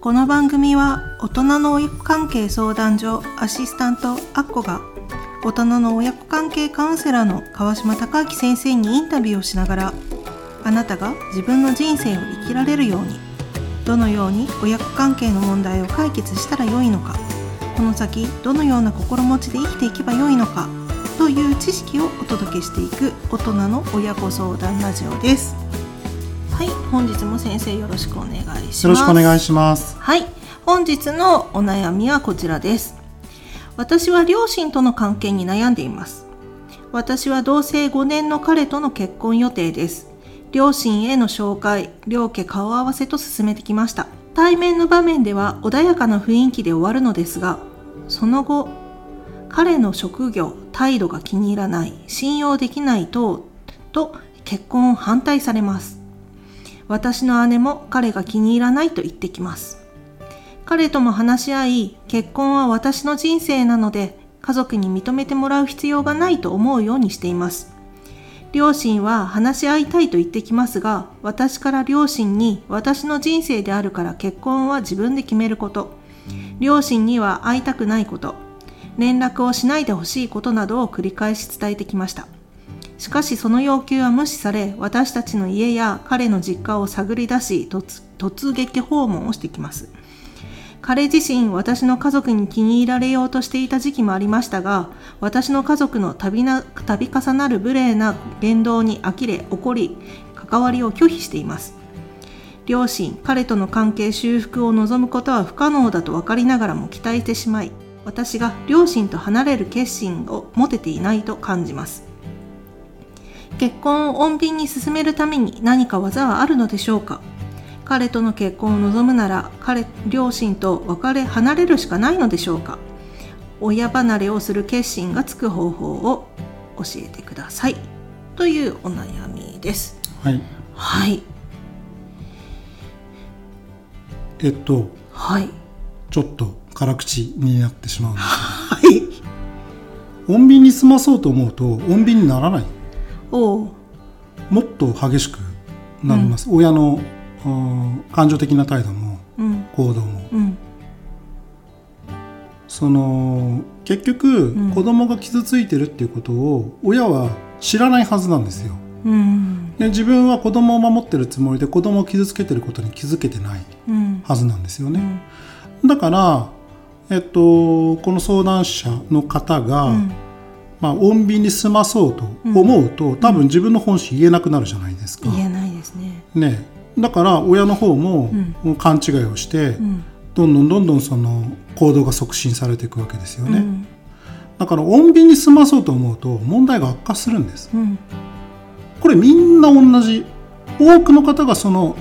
この番組は大人の親子関係相談所アシスタントアッコが大人の親子関係カウンセラーの川島隆明先生にインタビューをしながらあなたが自分の人生を生きられるようにどのように親子関係の問題を解決したらよいのかこの先どのような心持ちで生きていけばよいのかという知識をお届けしていく大人の親子相談ラジオです。はい本日も先生よろしくお願いします。よろしくお願いします。はい本日のお悩みはこちらです。私は両親との関係に悩んでいます。私は同棲5年の彼との結婚予定です。両親への紹介両家顔合わせと進めてきました。対面の場面では穏やかな雰囲気で終わるのですがその後彼の職業態度が気に入らない信用できない等と結婚を反対されます私の姉も彼が気に入らないと言ってきます。彼とも話し合い結婚は私の人生なので家族に認めてもらう必要がないと思うようにしています。両親は話し合いたいと言ってきますが私から両親に私の人生であるから結婚は自分で決めること。両親には会いたくないこと。連絡をしないでほしいことなどを繰り返し伝えてきました。しかしその要求は無視され私たちの家や彼の実家を探り出し突撃訪問をしてきます。彼自身私の家族に気に入られようとしていた時期もありましたが私の家族の度な度重なる無礼な言動に呆れ怒り関わりを拒否しています。両親彼との関係修復を望むことは不可能だと分かりながらも期待してしまい私が両親と離れる決心を持てていないと感じます。結婚を穏便に進めるために何か技はあるのでしょうか？彼との結婚を望むなら彼両親と別れ離れるしかないのでしょうか？親離れをする決心がつく方法を教えてください。というお悩みです。はい。はい。えっと、はい。ちょっと辛口になってしまうんです。はい。穏便に済まそうと思うと、穏便にならない。もっと激しくなります。親のうん感情的な態度もうん行動も。うんその結局、ん子供が傷ついてるっていうことを親は知らないはずなんですよ。うんで自分は子供を守ってるつもりで子供を傷つけてることに気づけてないうんはずなんですよね。だから、えっと、この相談者の方が、うんまあ、穏便に済まそうと思うと、多分自分の本心言えなくなるじゃないですか。言えないですね。ね、だから親の方も勘違いをして、うん。どんどんどんどんその行動が促進されていくわけですよね。うん。だから穏便に済まそうと思うと問題が悪化するんです。うん。これみんな同じ多くの方がその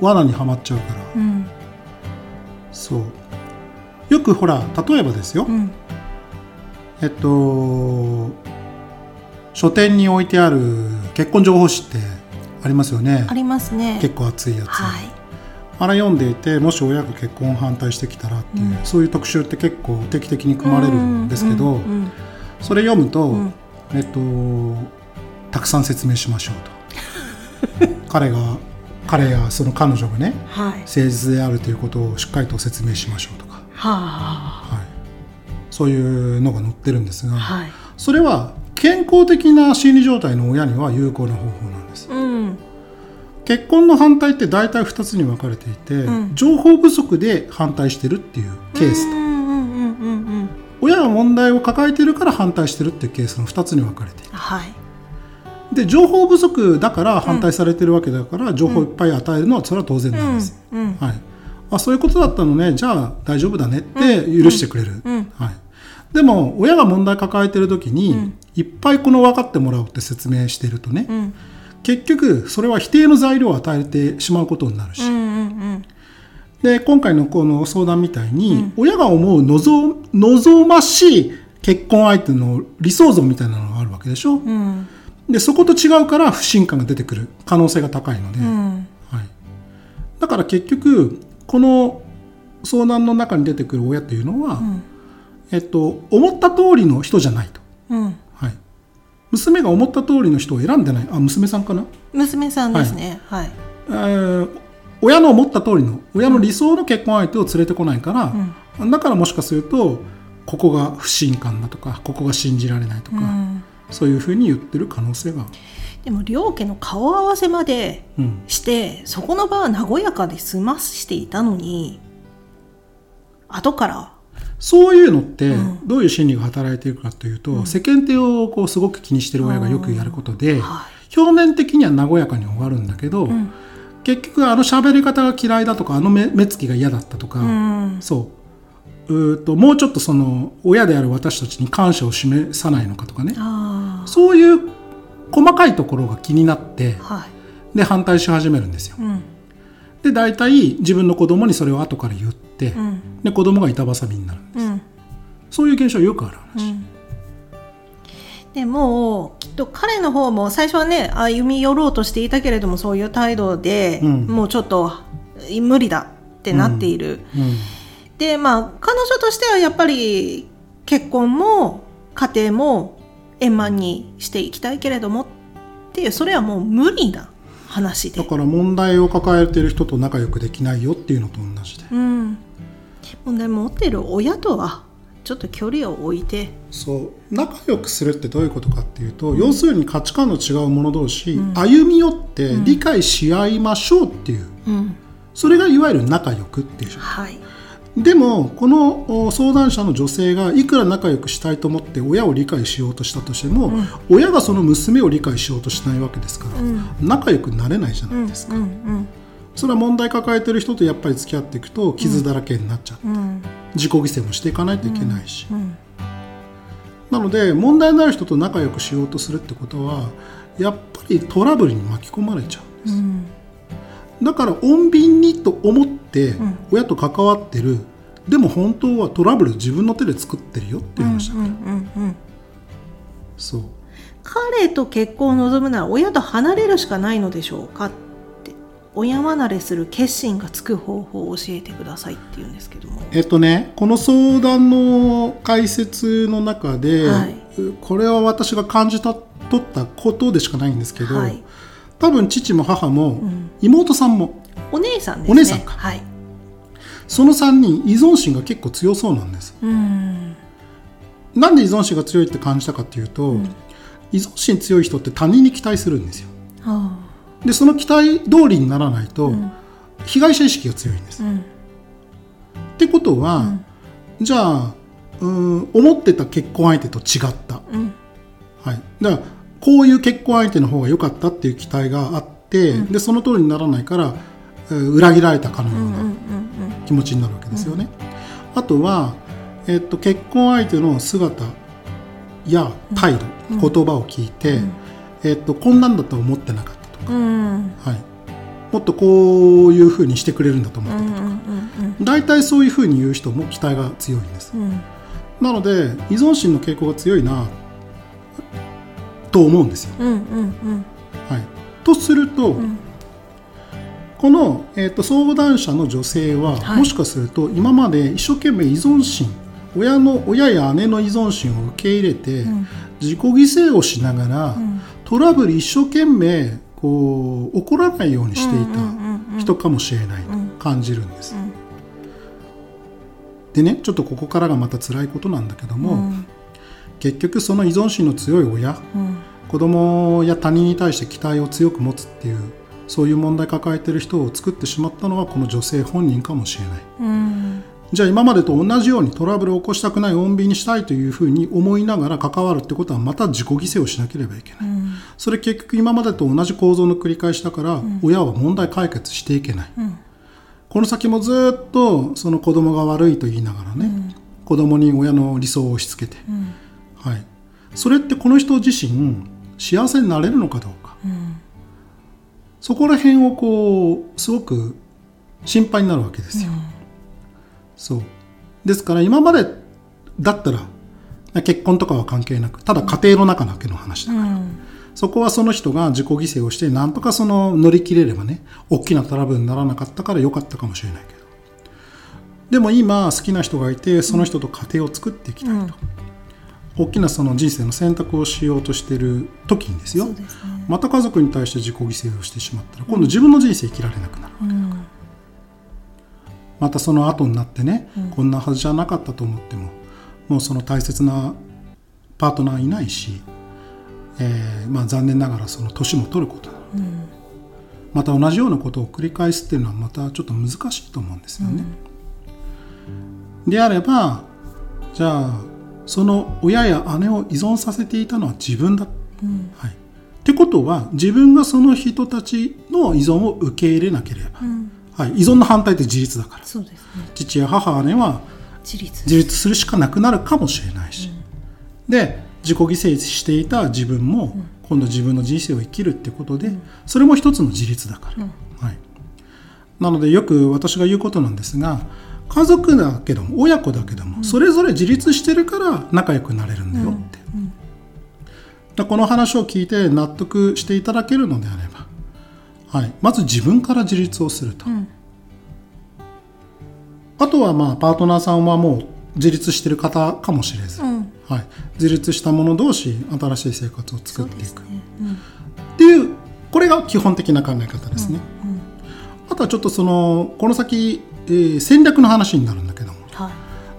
罠にはまっちゃうから。うん。そう。よくほら例えばですよ、うんえっと書店に置いてある結婚情報誌ってありますよね。ありますね。結構熱いやつ、はい。あれ読んでいてもし親が結婚を反対してきたらっていう、うん。そういう特集って結構定期的に組まれるんですけど、うん。うん。それ読むと、うん。えっとたくさん説明しましょうと。彼が彼やその彼女がねはい。誠実であるということをしっかりと説明しましょうとか、ははい、そういうのが載ってるんですが、あはい。それは健康的な心理状態の親には有効な方法なんです。うん。結婚の反対って大体2つに分かれていて、うん。情報不足で反対してるっていうケースと、うんうんうんうんうん。親が問題を抱えてるから反対してるっていうケースの2つに分かれている。はい。で情報不足だから反対されてるわけだから、情報いっぱい与えるのはそれは当然なんです、うんうん。はい、あそういうことだったのね。じゃあ大丈夫だねって許してくれる、うん。はい、でも親が問題抱えてる時に、いっぱいこの分かってもらおうって説明してるとね、うん。結局それは否定の材料を与えてしまうことになるし、で今回のこの相談みたいに、親が思う望望ましい結婚相手の理想像みたいなのがあるわけでしょ、うん。うんでそこと違うから不信感が出てくる可能性が高いので、うん。はい、だから結局この相談の中に出てくる親というのは、んえっと、思った通りの人じゃないと、うん。はい、娘が思った通りの人を選んでない。あ娘さんかな、娘さんですね。はい。えー親の思った通りの親の理想の結婚相手を連れてこないから、だからもしかするとここが不信感だとかここが信じられないとか、うん。そういうふうに言ってる可能性が、でも両家の顔合わせまでうん、してそこの場は和やかで済ましていたのに後からそういうのってうん。どういう心理が働いているかというと、世間体をこうすごく気にしてる親がよくやることで、は表面的には和やかに終わるんだけど、ん。結局あの喋り方が嫌いだとかあの目目つきが嫌だったとか、うん。そう。うーともうちょっとその親である私たちに感謝を示さないのかとかね。あそういう細かいところが気になってあはい。で反対し始めるんですよ。うんで大体自分の子供にそれを後から言って、うん。で子供が板挟みになるうん。そういう現象はよくある話。でもきっと彼の方も最初はね歩み寄ろうとしていたけれどもそういう態度で、うん。もうちょっと無理だってなっている、うん。でまあ彼女としてはやっぱり結婚も家庭も円満にしていきたいけれどもっていうそれはもう無理な話で。だから問題を抱えている人と仲良くできないよっていうのと同じで、うん、問題持ってる親とはちょっと距離を置いて。そう。仲良くするってどういうことかっていうと、要するに価値観の違う者同士、歩み寄って理解し合いましょうっていう、うん。それがいわゆる仲良くっていうはいでもこのお相談者の女性がいくら仲良くしたいと思って親を理解しようとしたとしても、親がその娘を理解しようとしないわけですから、仲良くなれないじゃないですか、うんうんそれは問題抱えてる人とやっぱり付き合っていくと傷だらけになっちゃう、うん。自己犠牲もしていかないといけないし、うん。なので問題のある人と仲良くしようとするってことはやっぱりトラブルに巻き込まれちゃうんです、うんだから穏便にと思ってん。親と関わってる、でも本当はトラブル自分の手で作ってるよっていう話だ、うんうんうん。そう。彼と結婚を望むなら親と離れるしかないのでしょうかって。親離れする決心がつく方法を教えてくださいって言うんですけども。えっとねこの相談の解説の中で、はい。これは私が感じ取ったことでしかないんですけど、はい多分父も母も、ん。妹さんも。お姉さんですね。お姉さんか。はい。その3人依存心が結構強そうなんです。うん。なんで依存心が強いって感じたかっていうと、依存心強い人って他人に期待するんですよ。あでその期待通りにならないと、被害者意識が強いんです、ってことは、じゃあうーん思ってた結婚相手と違った、うん。はい、だからこういう結婚相手の方が良かったっていう期待があって、でその通りにならないから、えー裏切られたかのようなうんうん気持ちになるわけですよね。あとは、えっと結婚相手の姿や態度、言葉を聞いて、えっとこんなんだとは思ってなかったとか、うん。うんはい、もっとこういうふうにしてくれるんだと思ってた、うんうんうん大体そういうふうに言う人も期待が強いんです。うん。なので依存心の傾向が強いなと思うんですよ。うんうんうん。はい、とすると、ん。この、えー、と相談者の女性は、はい。もしかすると今まで一生懸命依存心親の親や姉の依存心を受け入れて、ん。自己犠牲をしながら、ん。トラブル一生懸命こう起こらないようにしていた人かもしれないとうん。感じるんです。ん。でねちょっとここからがまた辛いことなんだけども、うん。結局その依存心の強い親うん子供や他人に対して期待を強く持つっていうそういう問題抱えてる人を作ってしまったのはこの女性本人かもしれない。うん。じゃあ今までと同じようにトラブルを起こしたくない穏便にしたいというふうに思いながら関わるってことはまた自己犠牲をしなければいけない、うん。それ結局今までと同じ構造の繰り返しだから、親は問題解決していけない、ん。この先もずっとその子供が悪いと言いながらね、子供に親の理想を押し付けて、うん。はい、それってこの人自身幸せになれるのかどうか。うん。そこら辺をこうすごく心配になるわけですよ。そう。ですから今までだったら結婚とかは関係なくただ家庭の中だけの話だから、うん。そこはその人が自己犠牲をしてなんとかその乗り切れればね大きなトラブルにならなかったから良かったかもしれないけど。でも今好きな人がいてその人と家庭を作っていきたいと、大きなその人生の選択をしようとしている時にですよね。また家族に対して自己犠牲をしてしまったら今度自分の人生生きられなくなる、うん。またその後になってね、こんなはずじゃなかったと思ってももうその大切なパートナーいないし、えーまあ、残念ながらその年も取ること。だ、また同じようなことを繰り返すっていうのはまたちょっと難しいと思うんですよね。であればじゃあその親や姉を依存させていたのは自分だ、はい、ってことは自分がその人たちの依存を受け入れなければ、はい、依存の反対って自立だから。そうですね。父や母姉は自立。自立するしかなくなるかもしれないし、で自己犠牲していた自分も今度自分の人生を生きるってことで、それも一つの自立だから、はい、なのでよく私が言うことなんですが家族だけども親子だけども、それぞれ自立してるから仲良くなれるんだよって、でこの話を聞いて納得していただけるのであれば、はい、まず自分から自立をすると、ん。あとはまあパートナーさんはもう自立してる方かもしれず、うん。はい、自立した者同士新しい生活を作っていく、ね。うん。っていうこれが基本的な考え方ですね、あとはちょっとそのこの先、えー戦略の話になるんだけども。は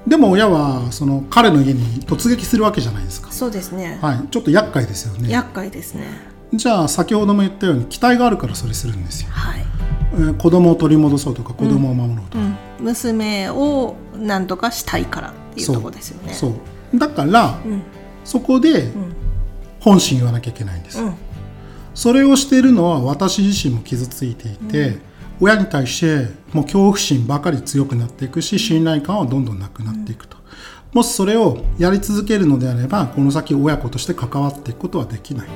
い。でも親はその彼の家に突撃するわけじゃないですか、そうですね。はい、ちょっと厄介ですよね。厄介ですね。じゃあ先ほども言ったように期待があるからそれするんですよ、はい。えー子供を取り戻そうとか子供を守ろうとか、うん。娘を何とかしたいからっていうところですよね。そう。だから、うん。そこでん。本心言わなきゃいけないんです、うん。それをしているのは私自身も傷ついていて、親に対してもう恐怖心ばかり強くなっていくし信頼感はどんどんなくなっていくと、もしそれをやり続けるのであればこの先親子として関わっていくことはできない、ん。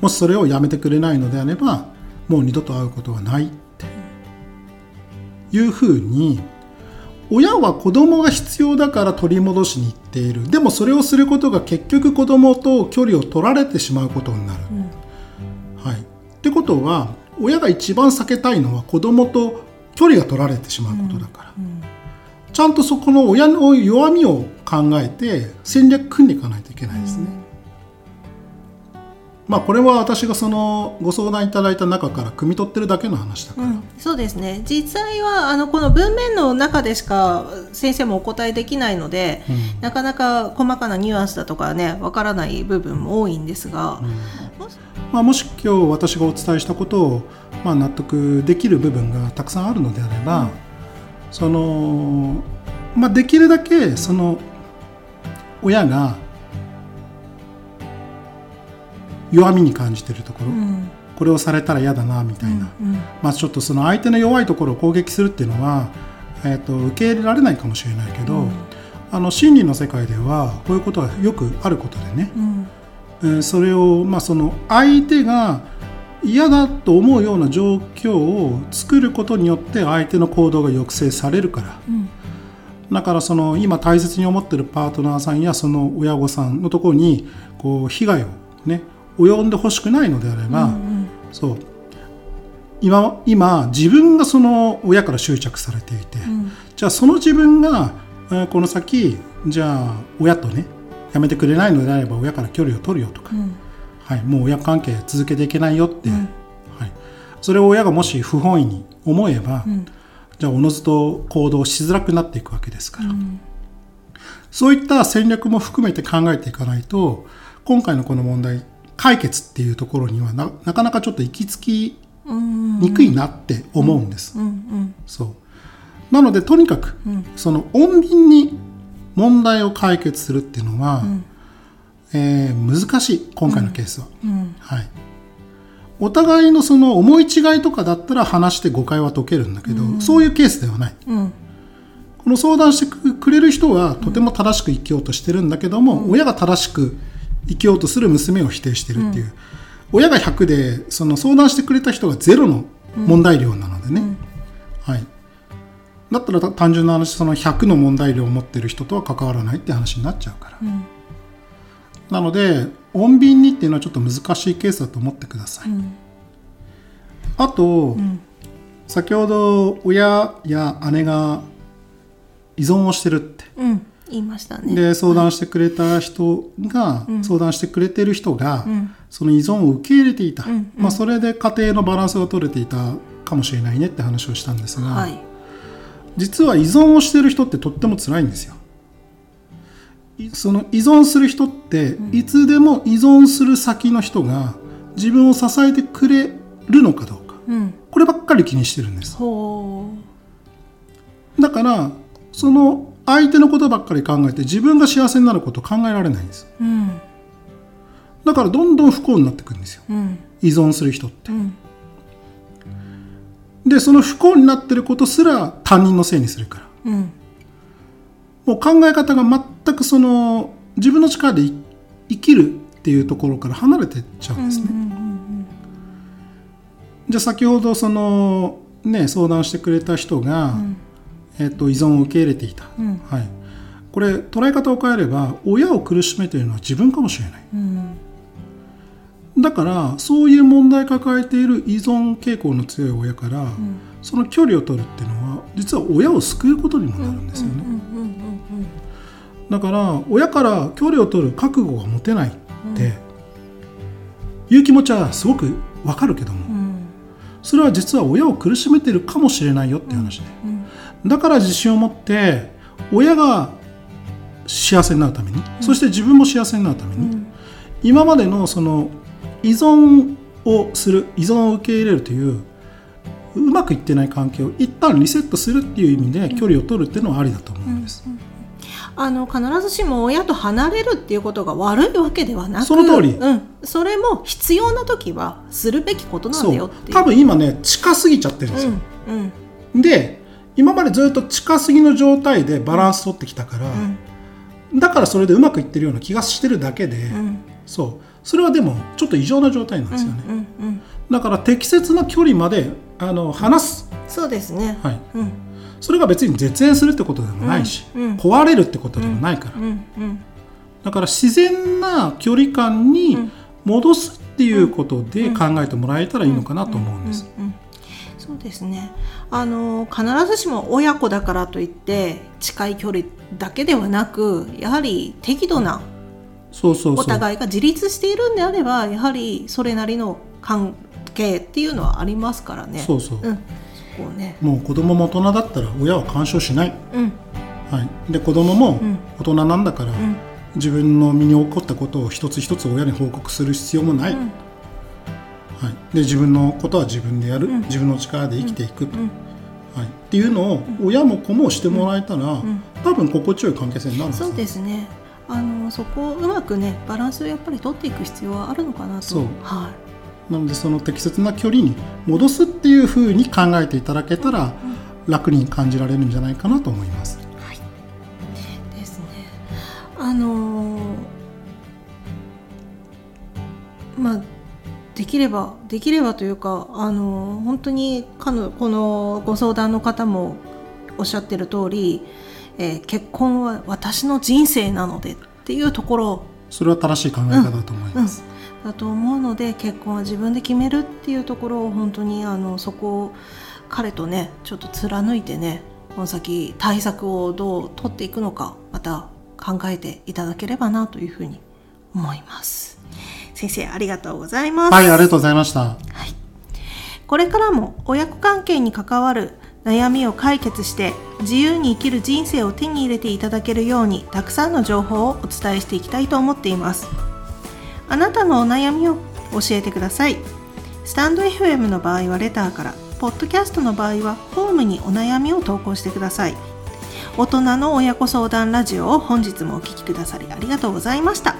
もしそれをやめてくれないのであればもう二度と会うことはないって。いうふうに親は子供が必要だから取り戻しに行っている。でもそれをすることが結局子供と距離を取られてしまうことになる、はい、ってことは親が一番避けたいのは子供と距離が取られてしまうことだから、ちゃんとそこの親の弱みを考えて戦略組んでいかないといけないですね。まあこれは私がそのご相談いただいた中から汲み取ってるだけの話だから、うん、そうですね。実際はあのこの文面の中でしか先生もお答えできないので、うん。なかなか細かなニュアンスだとかねわからない部分も多いんですが、もしまあ、もし今日私がお伝えしたことを、まあ、納得できる部分がたくさんあるのであれば、その、まあ、できるだけその親が弱みに感じているところ、うん。これをされたら嫌だなみたいな、うんまあ、ちょっとその相手の弱いところを攻撃するっていうのは、えー、と受け入れられないかもしれないけど、うん。あの心理の世界ではこういうことはよくあることでね、うん。えーそれを、まあ、その相手が嫌だと思うような状況を作ることによって相手の行動が抑制されるから。うん。だからその今大切に思ってるパートナーさんやその親御さんのところにこう被害をね及んでほしくないのであれば、うん。そう。今今自分がその親から執着されていて、うん。じゃあその自分が、えーこの先じゃあ親とねやめてくれないのであれば親から距離を取るよとか、うん。はい、もう親関係続けていけないよって、うん。はい、それを親がもし不本意に思えば、うん。じゃあおのずと行動しづらくなっていくわけですから、うん。そういった戦略も含めて考えていかないと今回のこの問題解決っていうところにはなかなかちょっと行き着きにくいなって思うんです。そうなのでとにかく、うん。その穏便に問題を解決するっていうのは、ん。えー難しい今回のケースは。はい、お互いのその思い違いとかだったら話して誤解は解けるん。だけど、そういうケースではないこの相談してくれる人はとても正しく生きようとしてるん。だけども、親が正しく生きようとする娘を否定してるっていう、親が100でその相談してくれた人がゼロの問題量なのでね、はい、だったらた単純な話その100の問題量を持ってる人とは関わらないって話になっちゃうから、ん。なので穏便にっていうのはちょっと難しいケースだと思ってください、ん。あと、ん。先ほど親や姉が依存をしてるって。うん言いましたね。で相談してくれた人が、相談してくれてる人が、ん。その依存を受け入れていた、んまあ、それで家庭のバランスが取れていたかもしれないねって話をしたんですが、はい。実は依存をしてる人ってとっても辛いんですよ。いその依存する人っていつでも依存する先の人が自分を支えてくれるのかどうか。うん。こればっかり気にしてるんです。ほだからその相手のことばっかり考えて自分が幸せになることを考えられないんです。ううん。だからどんどん不幸になってくるんですよ。うん。依存する人って。うん。でその不幸になってることすら他人のせいにするから。うん。もう考え方が全くその自分の力で生生きるっていうところから離れてっちゃうんですね、うんうんじゃあ先ほどそのね相談してくれた人が、んえっと依存を受け入れていた、うん。はい、これ捉え方を変えれば親を苦しめているのは自分かもしれない。うん。だからそういう問題抱えている依存傾向の強い親から、その距離を取るっていうのは実は親を救うことにもなるんですよね、うんうんだから親から距離を取る覚悟が持てないって、いう気持ちはすごくわかるけども、うん。うんそれは実は親を苦しめてるかもしれないよっていう話で、うんだから自信を持って親が幸せになるために、そして自分も幸せになるために、うん。今までのその依存をする依存を受け入れるといううまくいってない関係を一旦リセットするっていう意味で距離を取るっていうのはありだと思うんです、あの必ずしも親と離れるっていうことが悪いわけではなくその通り。うん、それも必要な時はするべきことなんだよって多分今ね近すぎちゃってるんですよ、うんうん。で今までずっと近すぎの状態でバランス取ってきたから、だからそれでうまくいってるような気がしてるだけで、うん。そう。それはでもちょっと異常な状態なんですよね、うんうんだから適切な距離まであの離す、そうですね、はい、うん。それが別に絶縁するってことでもないし、うん。うん。壊れるってことでもないから、うん。うん。だから自然な距離感に戻すっていうことで考えてもらえたらいいのかなと思うんです。うん。うんそうですね。あの必ずしも親子だからといって近い距離だけではなくやはり適度なお互いが自立しているんであればやはりそれなりの関係っていうのはありますからね。そうそう、うん、そこをね、もう子供も大人だったら親は干渉しない、うん。はい、で子供もん。大人なんだから、ん。自分の身に起こったことを一つ一つ親に報告する必要もない、んはい、で自分のことは自分でやる、自分の力で生きていく、ん。はい、っていうのを親も子もしてもらえたら、多分心地よい関係性になるんですよそうですね。あのそこをうまくねバランスをやっぱり取っていく必要はあるのかなと。そう。はなのでその適切な距離に戻すっていうふうに考えていただけたら楽に感じられるんじゃないかなと思います。い、ですね。あのーできればできればというかあのー本当にかのこのご相談の方もおっしゃってる通り、えー結婚は私の人生なのでっていうところ。それは正しい考え方だと思います。だと思うので結婚は自分で決めるっていうところを本当にあのそこを彼とねちょっと貫いてねこの先対策をどう取っていくのかまた考えていただければなというふうに思います先生ありがとうございます、はい、ありがとうございました。これからも親子関係に関わる悩みを解決して自由に生きる人生を手に入れていただけるようにたくさんの情報をお伝えしていきたいと思っています。あなたのお悩みを教えてください。スタンド FM の場合はレターからポッドキャストの場合はホームにお悩みを投稿してください。大人の親子相談ラジオを本日もお聴きくださりありがとうございました